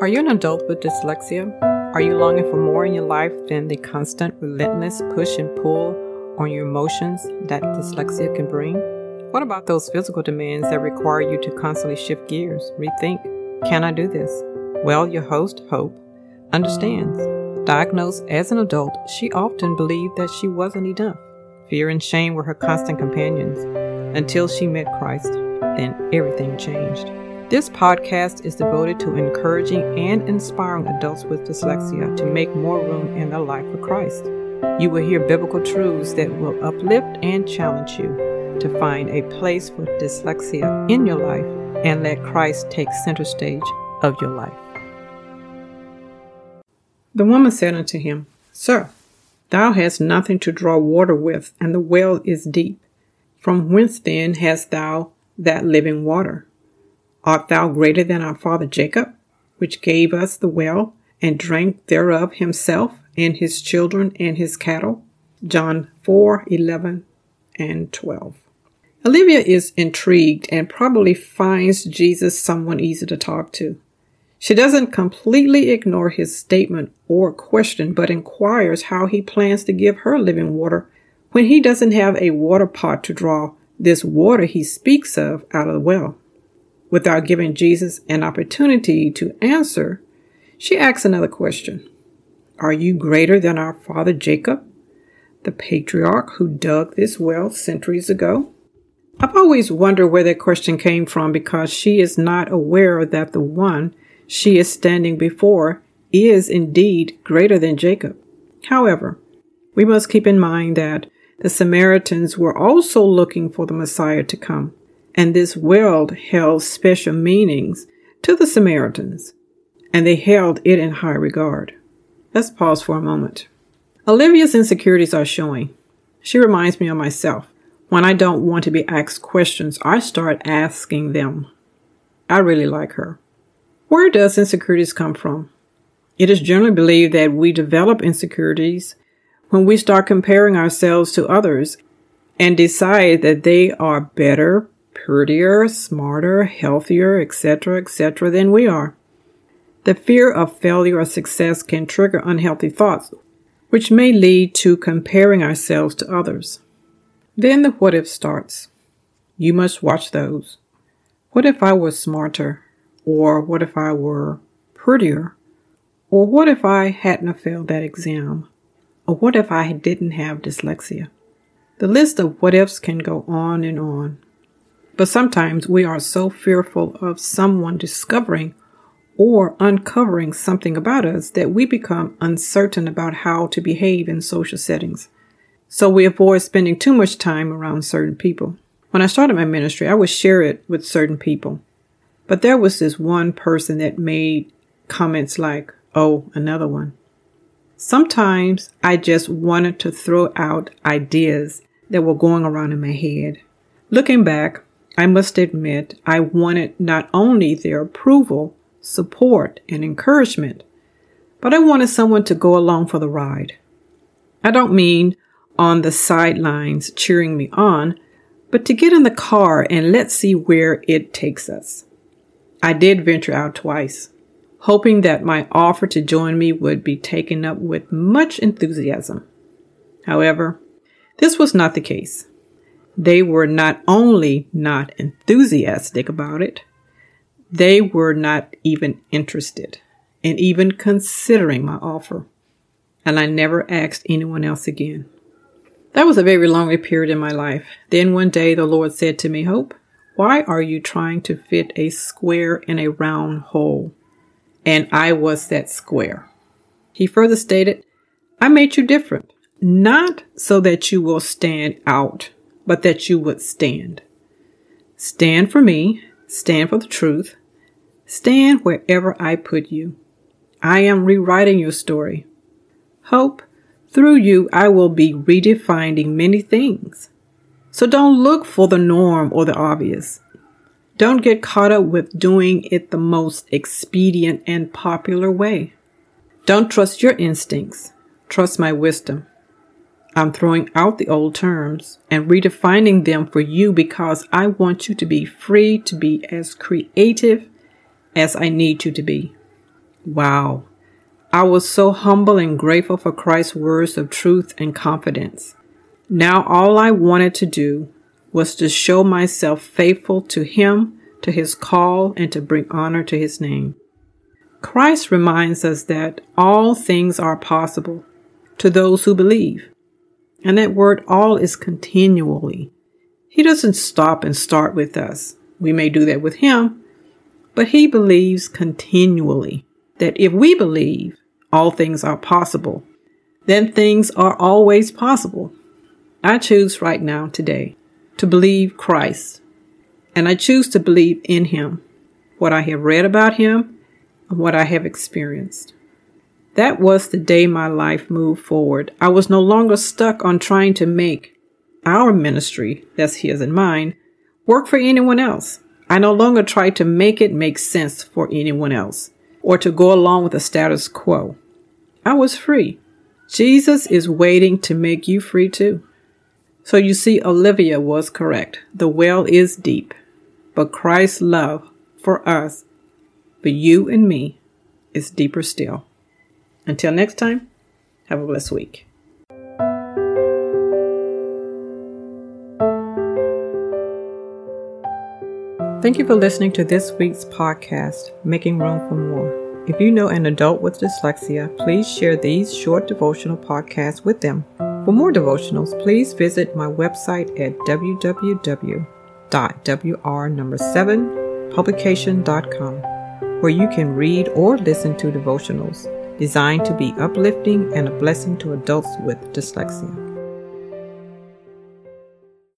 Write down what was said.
Are you an adult with dyslexia? Are you longing for more in your life than the constant, relentless push and pull on your emotions that dyslexia can bring? What about those physical demands that require you to constantly shift gears, rethink? Can I do this? Well, your host, Hope, understands. Diagnosed as an adult, she often believed that she wasn't enough. Fear and shame were her constant companions until she met Christ. Then everything changed. This podcast is devoted to encouraging and inspiring adults with dyslexia to make more room in their life for Christ. You will hear biblical truths that will uplift and challenge you to find a place for dyslexia in your life and let Christ take center stage of your life. The woman said unto him, Sir, thou hast nothing to draw water with, and the well is deep. From whence then hast thou that living water? Art thou greater than our father Jacob, which gave us the well, and drank thereof himself, and his children, and his cattle? John 4 11 and 12. Olivia is intrigued and probably finds Jesus someone easy to talk to. She doesn't completely ignore his statement or question, but inquires how he plans to give her living water when he doesn't have a water pot to draw this water he speaks of out of the well. Without giving Jesus an opportunity to answer, she asks another question Are you greater than our father Jacob, the patriarch who dug this well centuries ago? I've always wondered where that question came from because she is not aware that the one she is standing before is indeed greater than Jacob. However, we must keep in mind that the Samaritans were also looking for the Messiah to come and this world held special meanings to the Samaritans, and they held it in high regard. Let's pause for a moment. Olivia's insecurities are showing. She reminds me of myself. When I don't want to be asked questions, I start asking them. I really like her. Where does insecurities come from? It is generally believed that we develop insecurities when we start comparing ourselves to others and decide that they are better, prettier, smarter, healthier, etc., etc. than we are. The fear of failure or success can trigger unhealthy thoughts, which may lead to comparing ourselves to others. Then the what if starts. You must watch those. What if I were smarter? Or what if I were prettier? Or what if I hadn't failed that exam? Or what if I didn't have dyslexia? The list of what ifs can go on and on. But sometimes we are so fearful of someone discovering or uncovering something about us that we become uncertain about how to behave in social settings. So we avoid spending too much time around certain people. When I started my ministry, I would share it with certain people. But there was this one person that made comments like, oh, another one. Sometimes I just wanted to throw out ideas that were going around in my head. Looking back, I must admit, I wanted not only their approval, support, and encouragement, but I wanted someone to go along for the ride. I don't mean on the sidelines cheering me on, but to get in the car and let's see where it takes us. I did venture out twice, hoping that my offer to join me would be taken up with much enthusiasm. However, this was not the case. They were not only not enthusiastic about it, they were not even interested in even considering my offer. And I never asked anyone else again. That was a very long period in my life. Then one day the Lord said to me, Hope, why are you trying to fit a square in a round hole? And I was that square. He further stated, I made you different, not so that you will stand out but that you would stand. Stand for me, stand for the truth, stand wherever I put you. I am rewriting your story. Hope, through you, I will be redefining many things. So don't look for the norm or the obvious. Don't get caught up with doing it the most expedient and popular way. Don't trust your instincts. Trust my wisdom. I'm throwing out the old terms and redefining them for you because I want you to be free to be as creative as I need you to be. Wow. I was so humble and grateful for Christ's words of truth and confidence. Now all I wanted to do was to show myself faithful to Him, to His call, and to bring honor to His name. Christ reminds us that all things are possible to those who believe. And that word all is continually. He doesn't stop and start with us. We may do that with Him, but He believes continually that if we believe all things are possible, then things are always possible. I choose right now, today, to believe Christ, and I choose to believe in Him, what I have read about Him, and what I have experienced. That was the day my life moved forward. I was no longer stuck on trying to make our ministry, that's his and mine, work for anyone else. I no longer tried to make it make sense for anyone else or to go along with the status quo. I was free. Jesus is waiting to make you free too. So you see, Olivia was correct. The well is deep, but Christ's love for us, for you and me, is deeper still. Until next time, have a blessed week. Thank you for listening to this week's podcast, Making Room for More. If you know an adult with dyslexia, please share these short devotional podcasts with them. For more devotionals, please visit my website at www.wr7publication.com, where you can read or listen to devotionals designed to be uplifting and a blessing to adults with dyslexia.